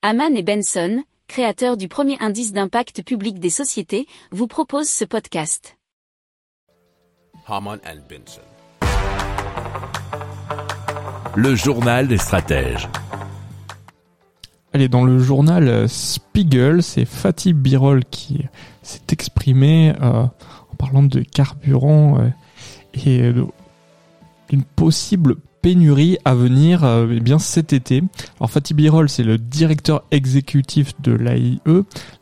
Haman et Benson, créateurs du premier indice d'impact public des sociétés, vous proposent ce podcast. Haman and Benson. Le journal des stratèges. Allez, dans le journal euh, Spiegel, c'est Fatih Birol qui s'est exprimé euh, en parlant de carburant euh, et d'une possible pénurie à venir eh bien cet été. Alors Fatih Birol, c'est le directeur exécutif de l'AIE,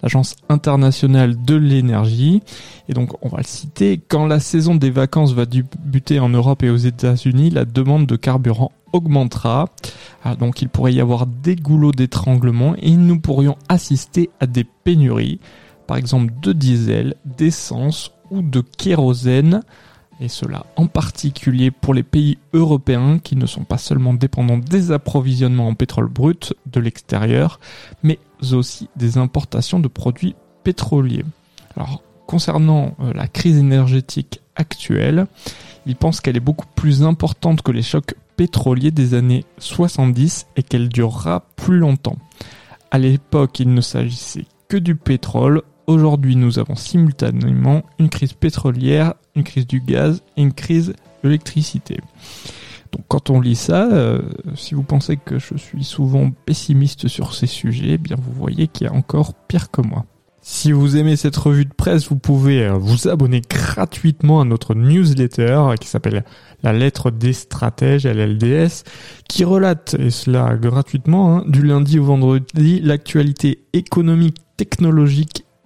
l'Agence internationale de l'énergie. Et donc on va le citer, quand la saison des vacances va débuter en Europe et aux États-Unis, la demande de carburant augmentera. Ah, donc il pourrait y avoir des goulots d'étranglement et nous pourrions assister à des pénuries, par exemple de diesel, d'essence ou de kérosène. Et cela en particulier pour les pays européens qui ne sont pas seulement dépendants des approvisionnements en pétrole brut de l'extérieur, mais aussi des importations de produits pétroliers. Alors concernant euh, la crise énergétique actuelle, il pense qu'elle est beaucoup plus importante que les chocs pétroliers des années 70 et qu'elle durera plus longtemps. À l'époque, il ne s'agissait que du pétrole. Aujourd'hui, nous avons simultanément une crise pétrolière, une crise du gaz et une crise de l'électricité. Donc quand on lit ça, euh, si vous pensez que je suis souvent pessimiste sur ces sujets, eh bien vous voyez qu'il y a encore pire que moi. Si vous aimez cette revue de presse, vous pouvez euh, vous abonner gratuitement à notre newsletter qui s'appelle La lettre des stratèges, LLDS, qui relate, et cela gratuitement, hein, du lundi au vendredi, l'actualité économique, technologique,